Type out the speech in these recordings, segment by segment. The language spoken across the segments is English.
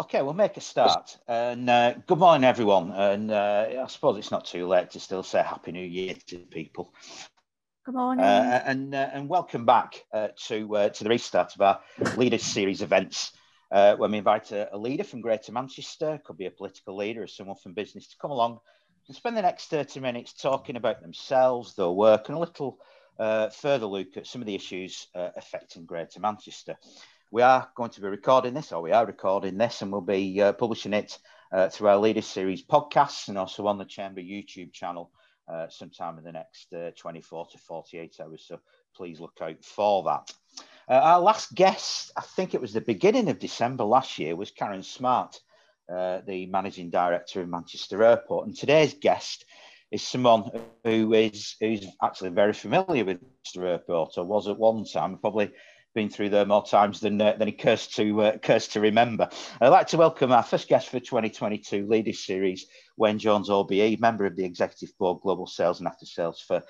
Okay, we'll make a start. And uh, good morning, everyone. And uh, I suppose it's not too late to still say Happy New Year to people. Good morning. Uh, and uh, and welcome back uh, to uh, to the restart of our Leaders Series events, uh, when we invite a, a leader from Greater Manchester, could be a political leader or someone from business, to come along and spend the next 30 minutes talking about themselves, their work, and a little uh, further look at some of the issues affecting Greater Manchester we are going to be recording this, or we are recording this, and we'll be uh, publishing it uh, through our Leaders Series podcasts and also on the Chamber YouTube channel uh, sometime in the next uh, 24 to 48 hours. So please look out for that. Uh, our last guest, I think it was the beginning of December last year, was Karen Smart, uh, the Managing Director of Manchester Airport. And today's guest is someone who is who's actually very familiar with Manchester Airport, or was at one time, probably been through there more times than uh, than he cursed to uh, cursed to remember. I'd like to welcome our first guest for 2022 Leaders Series, Wayne Jones OBE, member of the Executive Board Global Sales and After Sales for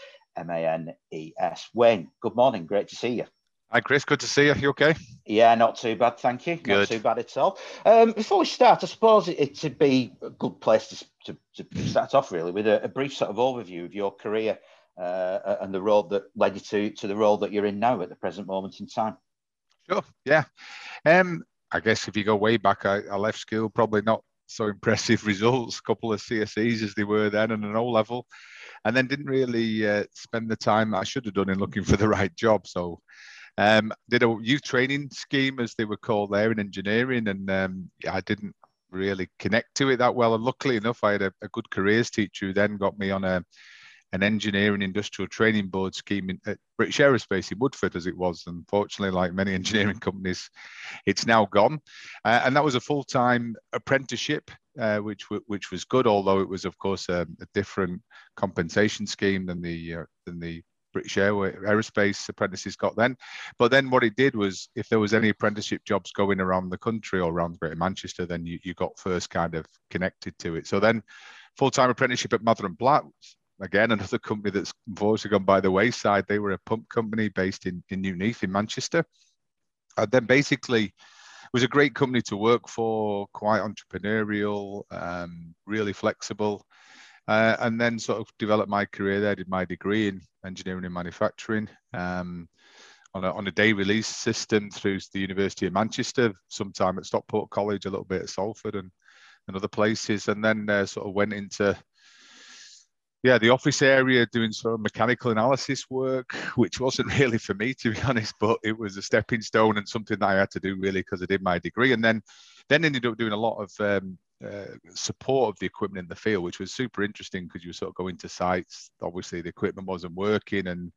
MAN ES. Wayne, good morning. Great to see you. Hi, Chris. Good to see you. You okay? Yeah, not too bad, thank you. Good. Not too bad at all. Um, before we start, I suppose it, would be a good place to, to, to, start off really with a, a brief sort of overview of your career uh, and the road that led you to, to the role that you're in now at the present moment in time. Sure, yeah. Um, I guess if you go way back, I, I left school probably not so impressive results, a couple of CSEs as they were then and an O level, and then didn't really uh, spend the time I should have done in looking for the right job. So um, did a youth training scheme as they were called there in engineering, and um, I didn't really connect to it that well. And luckily enough, I had a, a good careers teacher who then got me on a an engineering industrial training board scheme in, at British Aerospace in Woodford, as it was. Unfortunately, like many engineering companies, it's now gone. Uh, and that was a full time apprenticeship, uh, which which was good, although it was, of course, a, a different compensation scheme than the uh, than the British Aerospace apprentices got then. But then what it did was, if there was any apprenticeship jobs going around the country or around Greater Manchester, then you, you got first kind of connected to it. So then full-time apprenticeship at Mather and Platt again, another company that's unfortunately gone by the wayside. They were a pump company based in, in Newton Heath in Manchester. And then basically, was a great company to work for, quite entrepreneurial, um, really flexible. Uh, and then sort of developed my career there, did my degree in engineering and manufacturing um, on, a, on a day release system through the University of Manchester, sometime at Stockport College, a little bit at Salford and, and other places. And then uh, sort of went into yeah, the office area doing sort of mechanical analysis work, which wasn't really for me to be honest, but it was a stepping stone and something that I had to do really because I did my degree, and then then ended up doing a lot of um, uh, support of the equipment in the field, which was super interesting because you were sort of go into sites. Obviously, the equipment wasn't working, and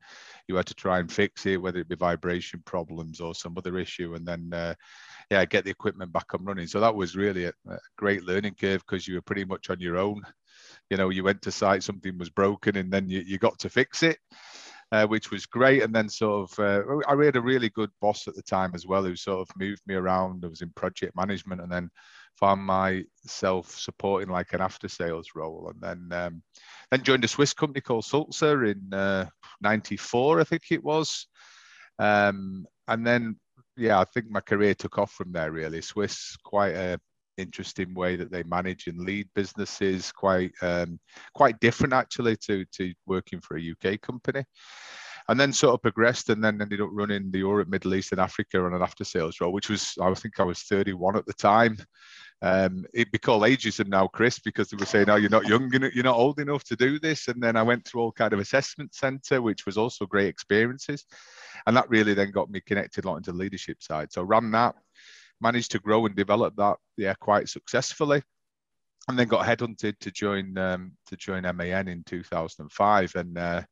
you had to try and fix it, whether it be vibration problems or some other issue, and then uh, yeah, get the equipment back up running. So that was really a, a great learning curve because you were pretty much on your own you know you went to site something was broken and then you, you got to fix it uh, which was great. And then sort of uh, i had a really good boss at the time as well who sort of moved me around. I was in project management and then found myself supporting like an after sales role. And then um, then joined a swiss company called sulzer in uh, 94 i think it was. Um, and then yeah i think my career took off from there really. Swiss quite a interesting way that they manage and lead businesses. Quite um, quite different actually to to working for a UK company. And then sort of progressed and then ended up running the Europe, Middle East, and Africa on an after sales role, which was I think I was 31 at the time. Um, it'd be called ageism now, Chris, because they were saying, "Oh, you're not young enough, you're not old enough to do this." And then I went through all kind of assessment centre, which was also great experiences, and that really then got me connected a lot into the leadership side. So ran that, managed to grow and develop that yeah quite successfully and then got headhunted to join um, to join MAN in 2005 and uh,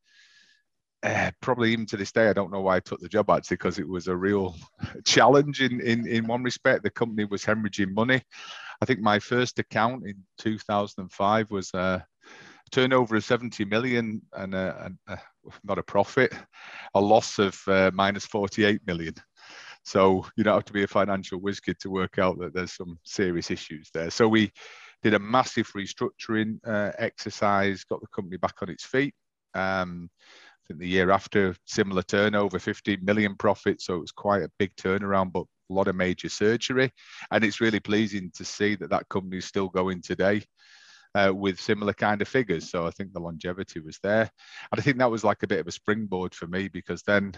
uh, probably even to this day I don't know why I took the job actually because it was a real challenge in, in in one respect. The company was hemorrhaging money. I think my first account in 2005 was uh, turnover of 70 million and a, a, a, not a profit a loss of uh, minus 48 million so you don't have to be a financial whiz kid to work out that there's some serious issues there. So we did a massive restructuring uh, exercise, got the company back on its feet. Um, I think the year after, similar turnover, 15 million profit. So it was quite a big turnaround, but a lot of major surgery, and it's really pleasing to see that that company is still going today. Uh, with similar kind of figures. So I think the longevity was there. And I think that was like a bit of a springboard for me because then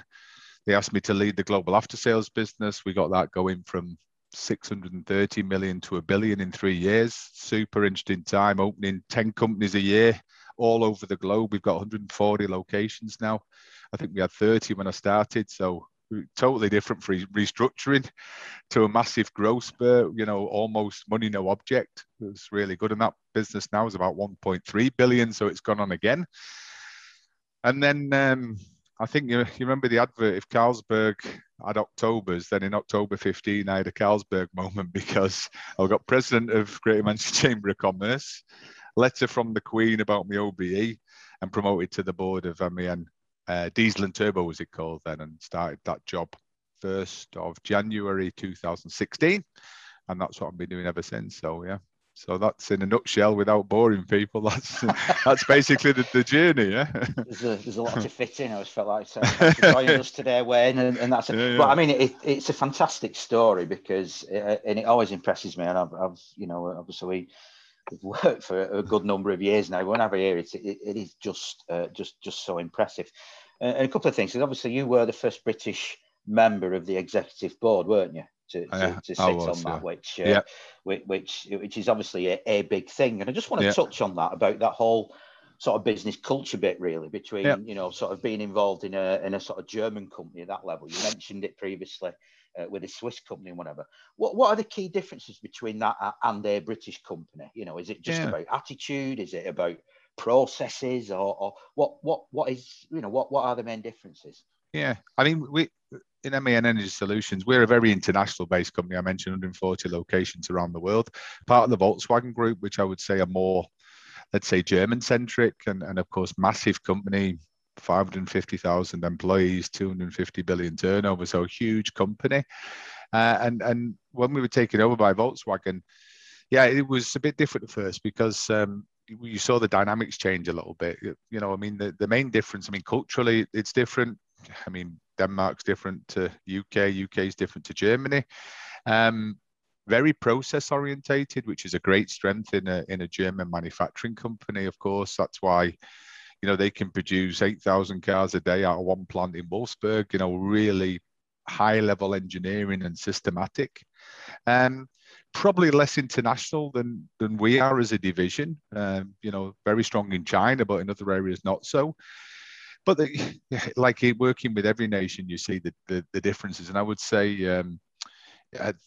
they asked me to lead the global after sales business. We got that going from 630 million to a billion in three years. Super interesting time, opening 10 companies a year all over the globe. We've got 140 locations now. I think we had 30 when I started. So totally different for restructuring to a massive growth spurt, you know, almost money no object. It was really good. And that business now is about 1.3 billion. So it's gone on again. And then um, I think you, you remember the advert if Carlsberg had Octobers, then in October 15, I had a Carlsberg moment because I got president of Greater Manchester Chamber of Commerce, letter from the Queen about my OBE, and promoted to the board of MAN. Uh, Diesel and Turbo was it called then, and started that job 1st of January 2016. And that's what I've been doing ever since. So, yeah. So that's in a nutshell, without boring people. That's that's basically the, the journey. Yeah. There's a, there's a lot to fit in. I always felt like so joining us today, Wayne, and, and that's. A, yeah, yeah. But I mean, it, it's a fantastic story because, it, and it always impresses me. And I've, I've you know, obviously we've worked for a good number of years now. Whenever I hear it, it, it is just, uh, just, just so impressive. Uh, and a couple of things. Because obviously, you were the first British member of the executive board, weren't you? To, to, to sit was, on that, which, uh, yeah. which, which which is obviously a, a, big thing. And I just want to yeah. touch on that about that whole sort of business culture bit, really, between yeah. you know sort of being involved in a in a sort of German company at that level. You mentioned it previously. Uh, with a Swiss company and whatever. What what are the key differences between that and a British company? You know, is it just about attitude? Is it about processes, or, or what what what is you know what what are the main differences? Yeah, I mean, we in MAN Energy Solutions, we're a very international based company. I mentioned 140 locations around the world, part of the Volkswagen Group, which I would say are more, let's say, German centric, and, and of course, massive company, 550,000 employees, 250 billion turnover, so a huge company. Uh, and and when we were taken over by Volkswagen, yeah, it was a bit different at first because um, you saw the dynamics change a little bit. You know, I mean, the, the main difference, I mean, culturally, it's different. I mean, Denmark's different to UK, UK is different to Germany. Um, very process orientated, which is a great strength in a, in a German manufacturing company. Of course, that's why, you know, they can produce 8,000 cars a day out of one plant in Wolfsburg, you know, really high level engineering and systematic. Um, probably less international than, than we are as a division, um, you know, very strong in China, but in other areas not so but the, like working with every nation, you see the, the, the differences. And I would say um,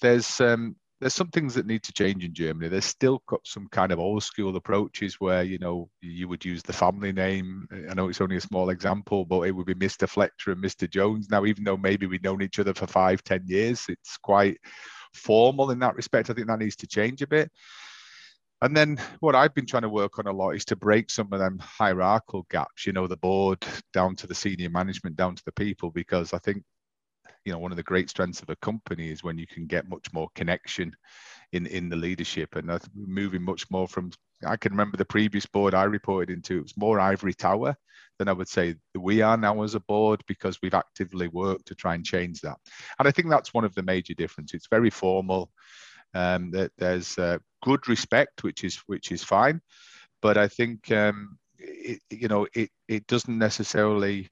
there's um, there's some things that need to change in Germany. There's still got some kind of old school approaches where you know you would use the family name. I know it's only a small example, but it would be Mr. Fletcher and Mr. Jones. Now, even though maybe we've known each other for five, ten years, it's quite formal in that respect. I think that needs to change a bit. And then what I've been trying to work on a lot is to break some of them hierarchical gaps, you know, the board down to the senior management, down to the people, because I think, you know, one of the great strengths of a company is when you can get much more connection in, in the leadership and moving much more from, I can remember the previous board I reported into, it was more ivory tower than I would say we are now as a board because we've actively worked to try and change that. And I think that's one of the major differences. It's very formal um, that there's uh, good respect, which is which is fine, but I think um, it, you know it it doesn't necessarily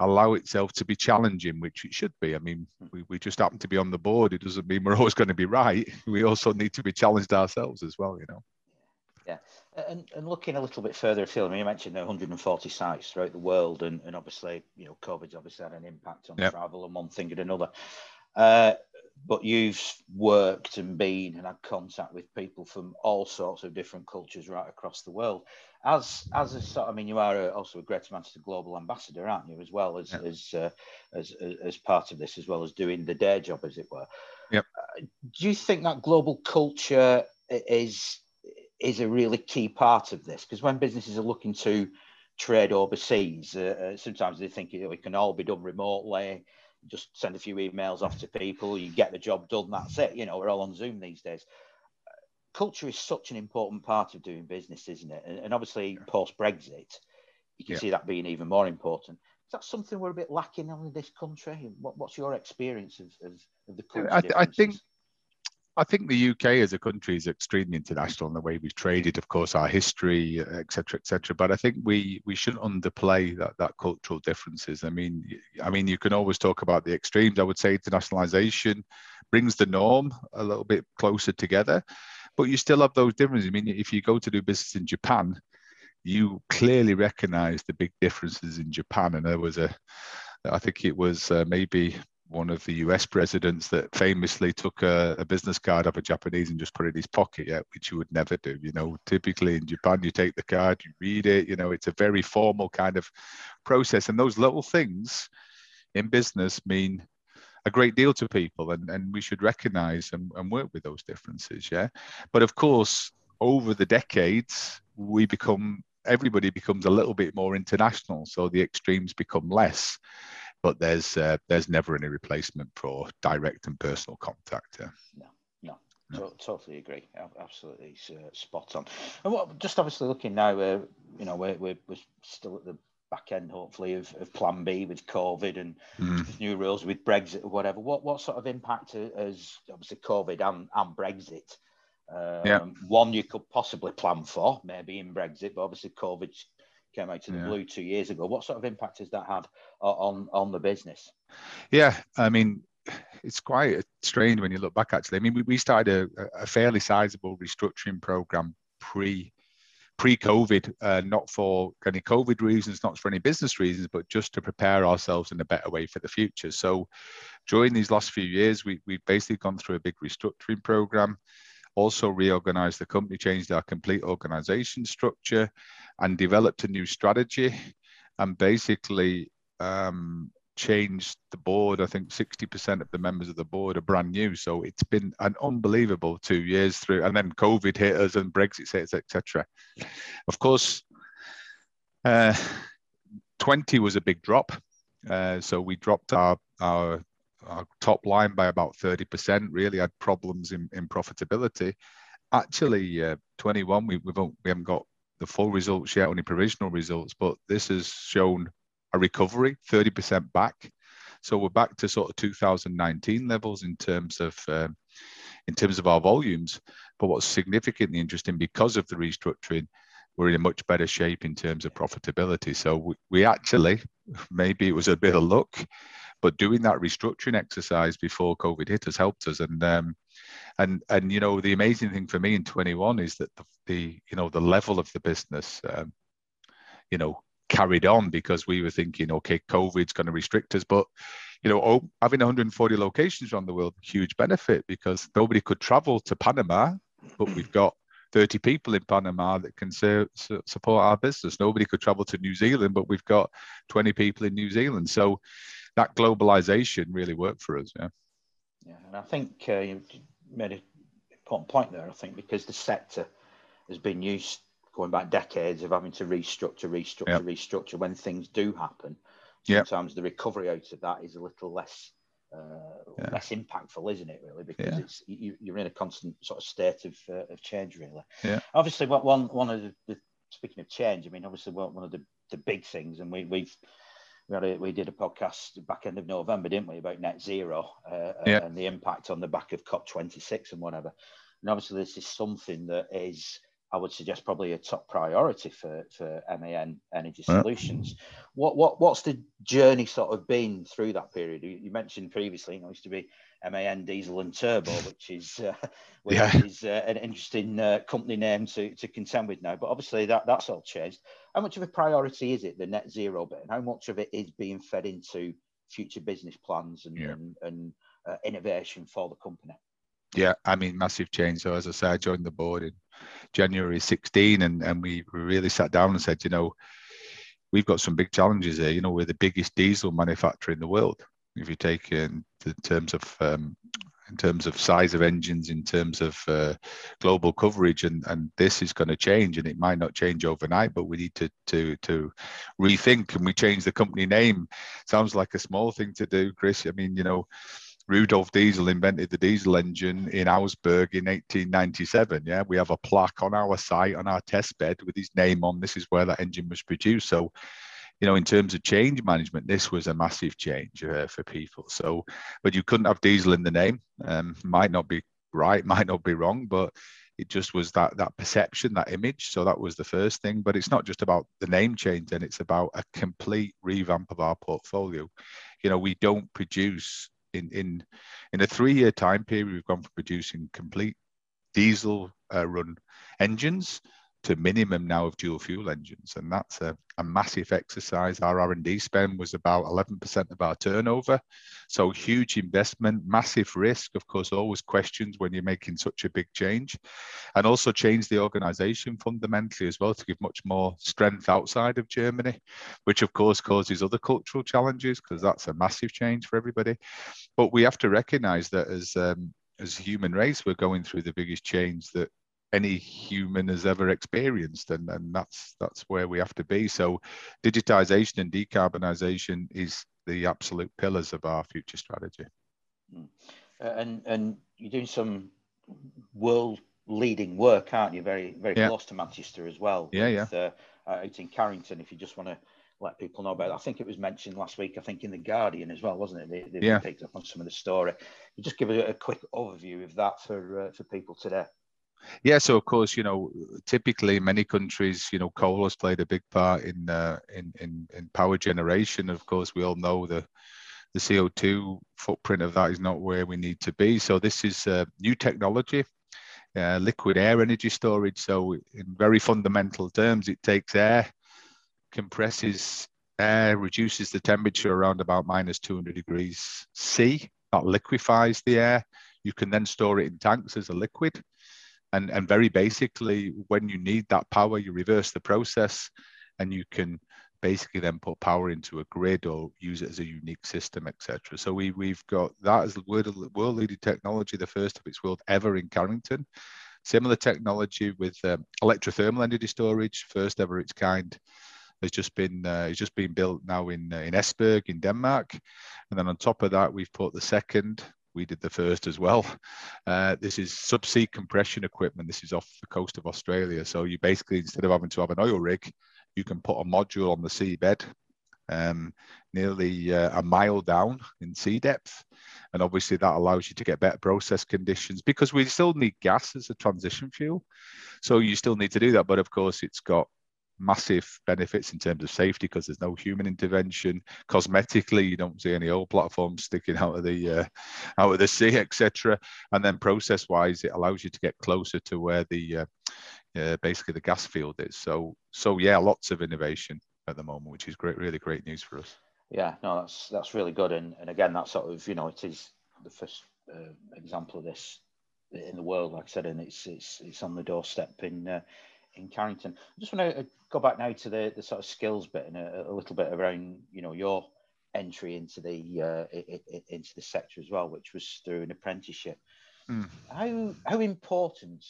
allow itself to be challenging, which it should be. I mean, we, we just happen to be on the board. It doesn't mean we're always going to be right. We also need to be challenged ourselves as well, you know. Yeah. And, and looking a little bit further afield, I mean, you mentioned the 140 sites throughout the world, and, and obviously, you know, COVID's obviously had an impact on yep. travel and one thing and another. Uh, but you've worked and been and had contact with people from all sorts of different cultures right across the world. As as a sort, I mean, you are also a Greater Manchester Global Ambassador, aren't you? As well as yeah. as, uh, as as part of this, as well as doing the day job, as it were. Yep. Uh, do you think that global culture is is a really key part of this? Because when businesses are looking to trade overseas, uh, uh sometimes they think you know, it can all be done remotely just send a few emails off to people, you get the job done, that's it. You know, we're all on Zoom these days. Culture is such an important part of doing business, isn't it? And, and obviously, post Brexit, you can yeah. see that being even more important. Is that something we're a bit lacking on in this country? What, what's your experience of, of, of the I, I think I think the UK as a country is extremely international in the way we've traded, of course, our history, etc., etc. But I think we we shouldn't underplay that that cultural differences. I mean, I mean, you can always talk about the extremes. I would say internationalization brings the norm a little bit closer together, but you still have those differences. I mean, if you go to do business in Japan, you clearly recognize the big differences in Japan, and there was a I think it was uh, maybe one of the US presidents that famously took a, a, business card of a Japanese and just put it in his pocket, yeah, which you would never do. You know, typically in Japan, you take the card, you read it, you know, it's a very formal kind of process. And those little things in business mean a great deal to people and, and we should recognize and, and work with those differences. Yeah. But of course, over the decades, we become everybody becomes a little bit more international. So the extremes become less but there's uh, there's never any replacement for direct and personal contact. Yeah. No, no, no. totally agree. Absolutely uh, spot on. And what, just obviously looking now, uh, you know, we're, we're, we're still at the back end, hopefully, of, of Plan B with COVID and mm. new rules with Brexit or whatever. What what sort of impact has obviously COVID and, and Brexit? Um, yeah. One you could possibly plan for, maybe in Brexit, but obviously COVID came out to the yeah. blue two years ago. What sort of impact has that had on on the business? Yeah, I mean, it's quite strange when you look back. Actually, I mean, we, we started a, a fairly sizable restructuring program pre pre-COVID, uh, not for any COVID reasons, not for any business reasons, but just to prepare ourselves in a better way for the future. So, during these last few years, we we've basically gone through a big restructuring program also reorganized the company, changed our complete organization structure, and developed a new strategy. And basically um, changed the board. I think 60% of the members of the board are brand new. So it's been an unbelievable two years through. And then COVID hit us and Brexit hit us, etc. Of course, uh, 20 was a big drop. Uh, so we dropped our, our our top line by about 30%, really had problems in, in profitability. Actually, uh, 21, we, we've, we haven't got the full results yet, only provisional results, but this has shown a recovery, 30% back. So we're back to sort of 2019 levels in terms of uh, in terms of our volumes. But what's significantly interesting because of the restructuring, we're in a much better shape in terms of profitability. So we, we actually, maybe it was a bit of luck, but doing that restructuring exercise before COVID hit has helped us. And um, and and you know the amazing thing for me in 21 is that the, the you know the level of the business, um, you know, carried on because we were thinking, okay, COVID's going to restrict us, but you know, oh, having 140 locations around the world, huge benefit because nobody could travel to Panama, but we've got 30 people in Panama that can ser- support our business. Nobody could travel to New Zealand, but we've got 20 people in New Zealand. So that globalization really worked for us. Yeah. Yeah, and I think uh, you made an important point there. I think because the sector has been used going back decades of having to restructure, restructure, yep. restructure. When things do happen, sometimes yep. the recovery out of that is a little less uh, yeah. less impactful, isn't it? Really, because yeah. it's you, are in a constant sort of state of uh, of change. Really. Yeah. Obviously, what one one of the, the speaking of change, I mean, obviously one one of the the big things, and we we've we had a, we did a podcast back end of November, didn't we, about net zero uh, yeah. and the impact on the back of COP26 and whatever. And obviously, this is something that is, I would suggest, probably a top priority for for MAN Energy Solutions. Yeah. What what what's the journey sort of been through that period? You, you mentioned previously, you know, used to be MAN Diesel and Turbo, which is uh, which yeah. is uh, an interesting uh, company name to, to contend with now. But obviously that that's all changed. How much of a priority is it the net zero bit, and how much of it is being fed into future business plans and yeah. and, and uh, innovation for the company? Yeah, I mean, massive change. So as I said, I joined the board in January 16, and and we really sat down and said, you know, we've got some big challenges here. You know, we're the biggest diesel manufacturer in the world if you take in, terms of um, in terms of size of engines, in terms of uh, global coverage, and, and this is going to change, and it might not change overnight, but we need to to to rethink. And we change the company name. Sounds like a small thing to do, Chris. I mean, you know, Rudolf Diesel invented the diesel engine in Augsburg in 1897. Yeah, we have a plaque on our site on our test bed with his name on. This is where that engine was produced. So you know, in terms of change management, this was a massive change uh, for people. So, but you couldn't have diesel in the name. Um, might not be right, might not be wrong, but it just was that that perception, that image. So that was the first thing. But it's not just about the name change, and it's about a complete revamp of our portfolio. You know, we don't produce in in in a three-year time period. We've gone from producing complete diesel uh, run engines to minimum now of dual fuel engines and that's a, a massive exercise. Our r&d spend was about 11% of our turnover. So huge investment massive risk of course always questions when you're making such a big change. And also change the organization fundamentally as well to give much more strength outside of germany which of course causes other cultural challenges because that's a massive change for everybody. But we have to recognize that as um, as human race we're going through the biggest change that any human has ever experienced and, and that's that's where we have to be so digitization and decarbonisation is the absolute pillars of our future strategy hmm. uh, and and you're doing some world leading work aren't you very very yeah. close to manchester as well yeah with, yeah uh, out in carrington if you just want to let people know about it. I think it was mentioned last week, I think in the Guardian as well, wasn't it? They, they yeah. picked up on some of the story. You just give a, a quick overview of that for uh, for people today. Yeah, so of course, you know, typically many countries, you know, coal has played a big part in uh, in, in in power generation. Of course, we all know the the CO2 footprint of that is not where we need to be. So this is uh, new technology, uh, liquid air energy storage. So in very fundamental terms, it takes air, compresses air, reduces the temperature around about minus 200 degrees C. That liquefies the air. You can then store it in tanks as a liquid and and very basically when you need that power you reverse the process and you can basically then put power into a grid or use it as a unique system etc so we, we've got that as world, world leading technology the first of its world ever in carrington. Similar technology with um, electrothermal energy storage first ever its kind has just been uh, it's just been built now in uh, in Esbjerg in Denmark, and then on top of that we've put the second we did the first as well. Uh, this is subsea compression equipment. This is off the coast of Australia. So you basically, instead of having to have an oil rig, you can put a module on the seabed um, nearly uh, a mile down in sea depth. And obviously that allows you to get better process conditions because we still need gas as a transition fuel. So you still need to do that. But of course, it's got massive benefits in terms of safety because there's no human intervention. Cosmetically, you don't see any old platforms sticking out of the uh, out of the sea, etc. And then process-wise, it allows you to get closer to where the uh, uh, basically the gas field is. So so yeah, lots of innovation at the moment, which is great, really great news for us. Yeah, no, that's that's really good. And and again, that sort of you know it is the first uh, example of this in the world, like I said, and it's it's it's on the doorstep in uh, in Carrington. I just want to uh, go back now to the, the sort of skills bit and a, a little bit around, you know, your entry into the uh, into the sector as well, which was through an apprenticeship. Mm. How how important,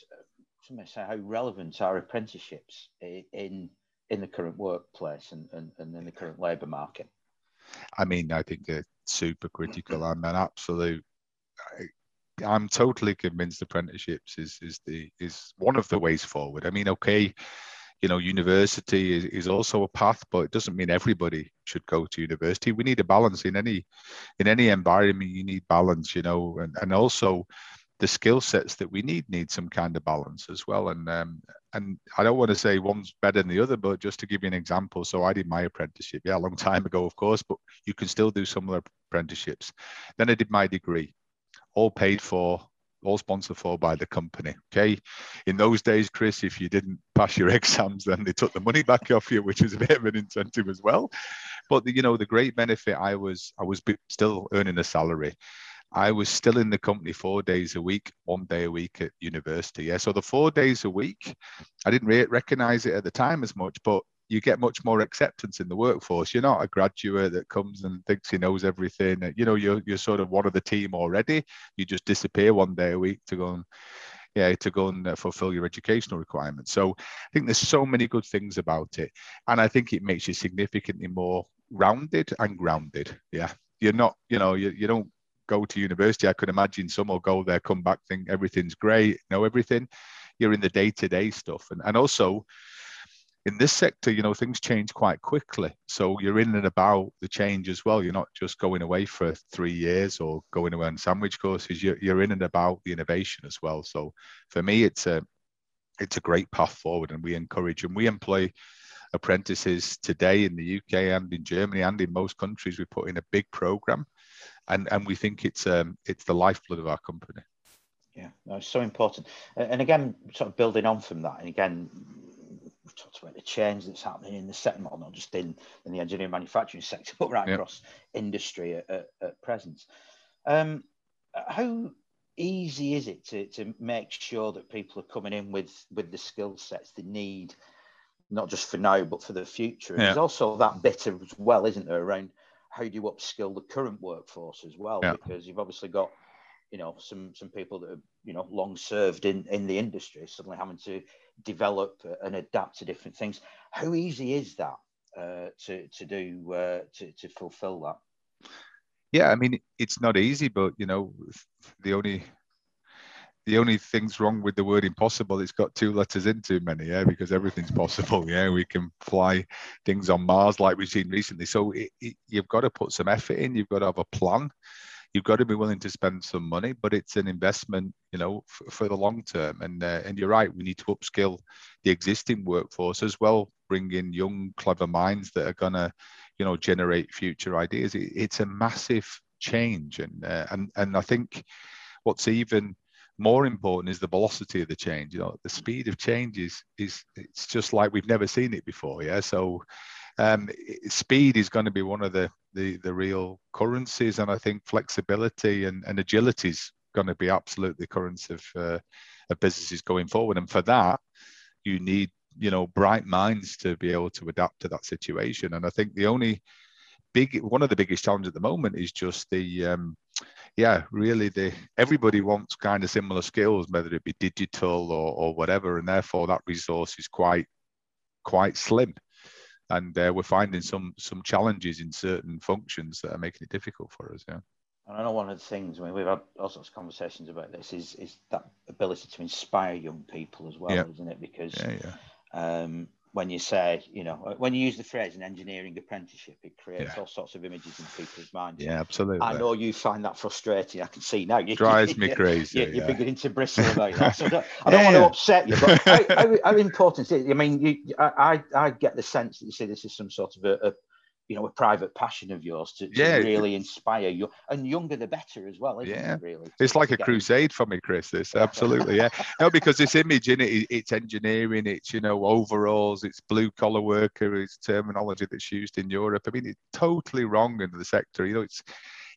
some may say, how relevant are apprenticeships in in the current workplace and, and, and in the current labour market? I mean, I think they're super critical. I'm an absolute I'm totally convinced apprenticeships is is the is one of the ways forward. I mean, okay, you know, university is, is also a path, but it doesn't mean everybody should go to university. We need a balance in any in any environment. You need balance, you know, and and also the skill sets that we need need some kind of balance as well. And um, and I don't want to say one's better than the other, but just to give you an example, so I did my apprenticeship, yeah, a long time ago, of course, but you can still do similar apprenticeships. Then I did my degree all paid for, all sponsored for by the company. Okay. In those days, Chris, if you didn't pass your exams, then they took the money back off you, which is a bit of an incentive as well. But the, you know, the great benefit I was I was still earning a salary. I was still in the company four days a week, one day a week at university. Yeah. So the four days a week, I didn't re- recognize it at the time as much, but you get much more acceptance in the workforce. You're not a graduate that comes and thinks he knows everything. You know, you're you're sort of one of the team already. You just disappear one day a week to go and yeah to go and uh, fulfill your educational requirements. So I think there's so many good things about it, and I think it makes you significantly more rounded and grounded. Yeah, you're not you know you, you don't go to university. I could imagine some will go there, come back, think everything's great, know everything. You're in the day to day stuff, and and also in this sector, you know, things change quite quickly. So you're in and about the change as well. You're not just going away for three years or going away on sandwich courses. You're, you're in and about the innovation as well. So for me, it's a it's a great path forward, and we encourage and we employ apprentices today in the UK and in Germany and in most countries. We put in a big program, and and we think it's um it's the lifeblood of our company. Yeah, no, it's so important. And again, sort of building on from that, and again, we've talked about the change that's happening in the sector, not just in, in the engineering manufacturing sector, but right across industry at, at, at present. Um, how easy is it to, to make sure that people are coming in with, with the skill sets they need, not just for now, but for the future? Yeah. There's also that bit as well, isn't there, around how do you upskill the current workforce as well? Yeah. Because you've obviously got you know some some people that have you know long served in in the industry suddenly having to develop and adapt to different things. How easy is that uh, to to do uh, to to fulfill that? Yeah i mean it's not easy but you know the only the only things wrong with the word impossible it's got two letters in too many yeah because everything's possible yeah. We can fly things on mars like we've seen recently. So it, it, you've got to put some effort in you've got to have a plan you've got to be willing to spend some money, but it's an investment, you know, for, for the long term. And uh, and you're right, we need to upskill the existing workforce as well, bring in young, clever minds that are gonna, you know, generate future ideas. It, it's a massive change, and uh, and and I think what's even more important is the velocity of the change. You know, the speed of change is is it's just like we've never seen it before. Yeah, so um, speed is going to be one of the, the, the real currencies, and I think flexibility and, and agility is going to be absolutely currency of, uh, of businesses going forward. And for that, you need you know bright minds to be able to adapt to that situation. And I think the only big one of the biggest challenges at the moment is just the um, yeah really the everybody wants kind of similar skills whether it be digital or, or whatever and therefore that resource is quite quite slim and uh, we're finding some some challenges in certain functions that are making it difficult for us. Yeah. And I know one of the things, I mean, we've had all sorts of conversations about this, is is that ability to inspire young people as well, yeah. isn't it? Because yeah, yeah. Um, when you say, you know, uh, when you use the phrase an engineering apprenticeship, it creates yeah. all sorts of images in people's minds. Yeah, absolutely. I know you find that frustrating. I can see now. You, Drives me crazy. You're, you're yeah. beginning to bristle about that. So I don't, I don't yeah, want to upset you, but how, how, how, important is it? I mean, you, I, I get the sense that you say this is some sort of a, a you know a private passion of yours to, to yeah. really inspire you. And younger the better as well yeah. it, really it's like a crusade for me chris this absolutely yeah. No because this image in it it's engineering it's you know overalls it's blue collar worker it's terminology that's used in europe. I mean it's totally wrong in the sector you know it's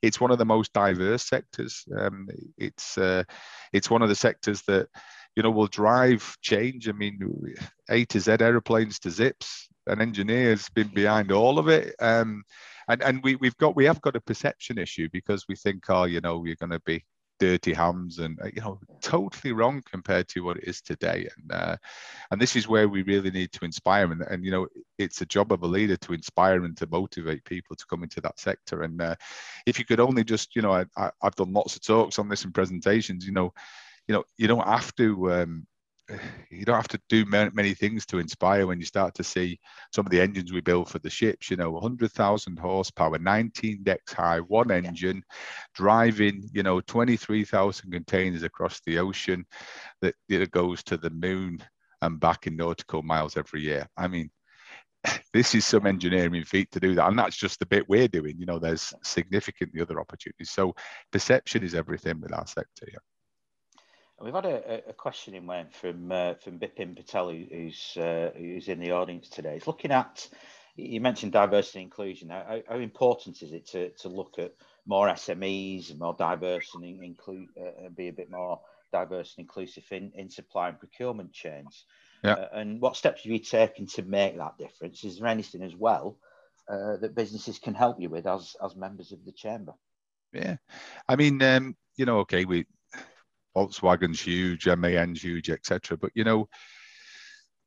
it's one of the most diverse sectors. Um, it's uh, it's one of the sectors that you know will drive change. I mean a to z aeroplanes to zips an engineer's been behind all of it. Um, and and we, we've got we have got a perception issue because we think, oh, you know, you're going to be dirty hams and uh, you know totally wrong compared to what it is today. And uh, and this is where we really need to inspire and, and you know it's a job of a leader to inspire and to motivate people to come into that sector. And uh, if you could only just you know I, I, have done lots of talks on this and presentations you know you know you don't have to um, you don't have to do many things to inspire when you start to see some of the engines we build for the ships. You know, 100,000 horsepower, 19 decks high, one engine, yeah. driving, you know, 23,000 containers across the ocean that, that goes to the moon and back in nautical miles every year. I mean, this is some engineering feat to do that. And that's just the bit we're doing. You know, there's significantly other opportunities. So perception is everything with our sector. Yeah. We've had a, a question in Wayne from uh, from Bipin Patel, who's uh, who's in the audience today. He's looking at you mentioned diversity and inclusion. How, how important is it to, to look at more SMEs, more diverse and include uh, be a bit more diverse and inclusive in, in supply and procurement chains? Yeah. Uh, and what steps have you taken to make that difference? Is there anything as well uh, that businesses can help you with as as members of the chamber? Yeah, I mean, um, you know, okay, we Volkswagen's huge, MAN's huge, etc. But you know,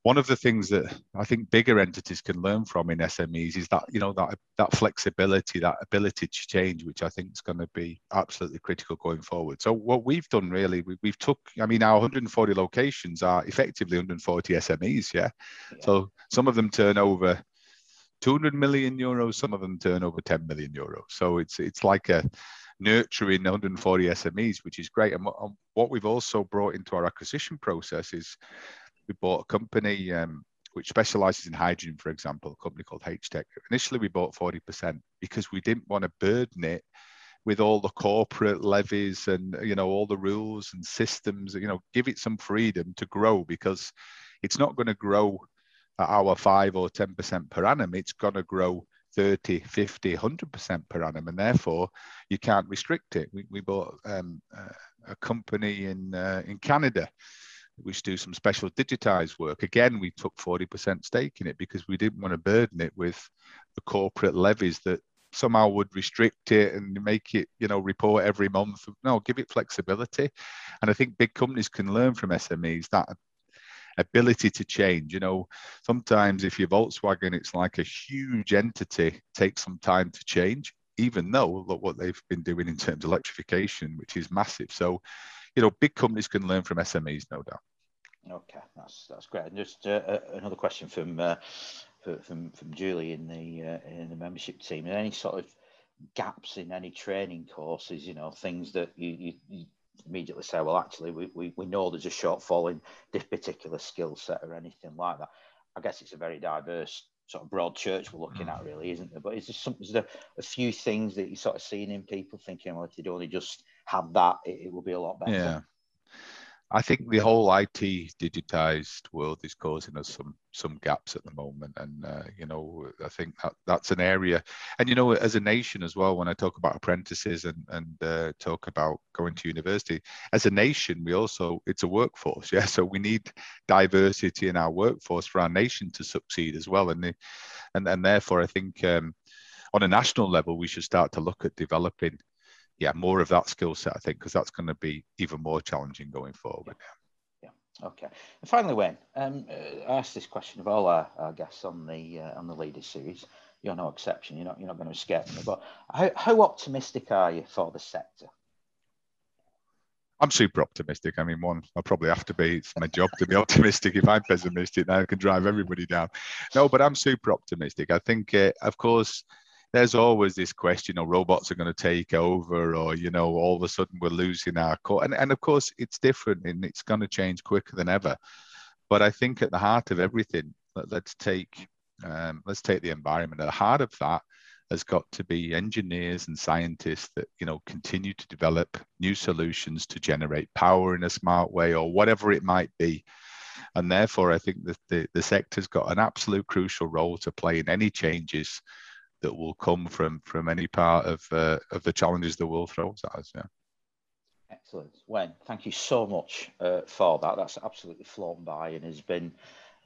one of the things that I think bigger entities can learn from in SMEs is that you know that that flexibility, that ability to change, which I think is going to be absolutely critical going forward. So what we've done really, we, have took, I mean, our 140 locations are effectively 140 SMEs, yeah? yeah. So some of them turn over 200 million euros, some of them turn over 10 million euros. So it's it's like a nurturing 140 SMEs, which is great. And what we've also brought into our acquisition process is we bought a company um, which specializes in hydrogen, for example, a company called H-Tech. Initially, we bought 40% because we didn't want to burden it with all the corporate levies and you know all the rules and systems you know give it some freedom to grow because it's not going to grow at our 5 or 10% per annum it's going to grow 30 50 100% per annum and therefore you can't restrict it we, we bought um, a company in uh, in canada which do some special digitized work. Again, we took 40% stake in it because we didn't want to burden it with the corporate levies that somehow would restrict it and make it, you know, report every month. No, give it flexibility. And I think big companies can learn from SMEs that ability to change. You know, sometimes if you're Volkswagen, it's like a huge entity takes some time to change, even though look what they've been doing in terms of electrification, which is massive. So you know, big companies can learn from SMEs, no doubt. Okay, that's that's great. And just uh, uh another question from uh, from from Julie in the uh, in the membership team. Any sort of gaps in any training courses? You know, things that you, you, you immediately say, well, actually, we, we, we know there's a shortfall in this particular skill set or anything like that. I guess it's a very diverse sort of broad church we're looking at, mm. really, isn't there? But is there some is there a few things that you sort of seeing in people thinking, well, if they'd only just have that, it, it will be a lot better. Yeah. I think the whole IT digitized world is causing us some some gaps at the moment, and uh, you know I think that, that's an area, and you know as a nation as well. When I talk about apprentices and and uh, talk about going to university, as a nation we also it's a workforce, yeah. So we need diversity in our workforce for our nation to succeed as well, and the, and and therefore I think um, on a national level we should start to look at developing yeah, more of that skill set, I think, because that's going to be even more challenging going forward. Yeah. yeah. Okay. And finally, Wayne, um, uh, I asked this question of all our, our guests on the uh, on the Leaders series. You're no exception. You're not you're not going to escape me. But how, how optimistic are you for the sector? I'm super optimistic. I mean, one, I probably have to be. It's my job to be optimistic. If I'm pessimistic, then I can drive everybody down. No, but I'm super optimistic. I think, uh, of course, there's always this question, or robots are going to take over, or you know, all of a sudden we're losing our core. And and of course, it's different, and it's going to change quicker than ever. But I think at the heart of everything, let, us take um, let's take the environment. At the heart of that has got to be engineers and scientists that you know continue to develop new solutions to generate power in a smart way, or whatever it might be. And therefore, I think that the, the sector's got an absolute crucial role to play in any changes that will come from from any part of uh, of the challenges the world throws at us. Yeah. Excellent, Wayne. Thank you so much uh, for that. That's absolutely flown by and has been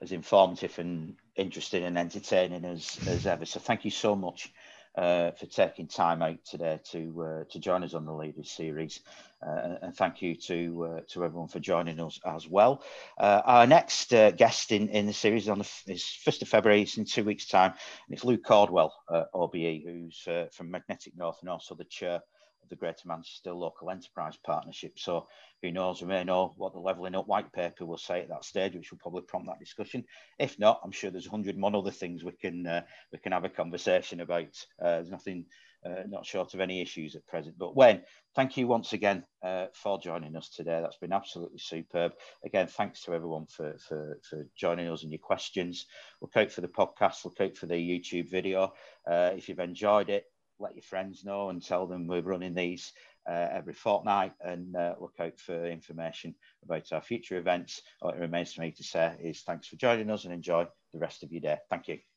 as informative and interesting and entertaining as as ever. So thank you so much uh, for taking time out today to uh, to join us on the Leaders series, uh, and thank you to uh, to everyone for joining us as well. Our next guest in, in the series on the is first of February. It's in two weeks' time, and it's Lou Cordwell, OBE, who's from Magnetic North and also the chair the Greater Manchester Local Enterprise Partnership. So who knows, we may know what the levelling up white paper will say at that stage, which will probably prompt that discussion. If not, I'm sure there's a hundred other things we can uh, we can have a conversation about. Uh, there's nothing uh, not short of any issues at present. But Wayne, thank you once again uh, for joining us today. That's been absolutely superb. Again, thanks to everyone for, for, for joining us and your questions. Look out for the podcast, look out for the YouTube video. Uh, if you've enjoyed it, let your friends know and tell them we're running these uh, every fortnight and uh, look out for information about our future events. All it remains for me to say is thanks for joining us and enjoy the rest of your day. Thank you.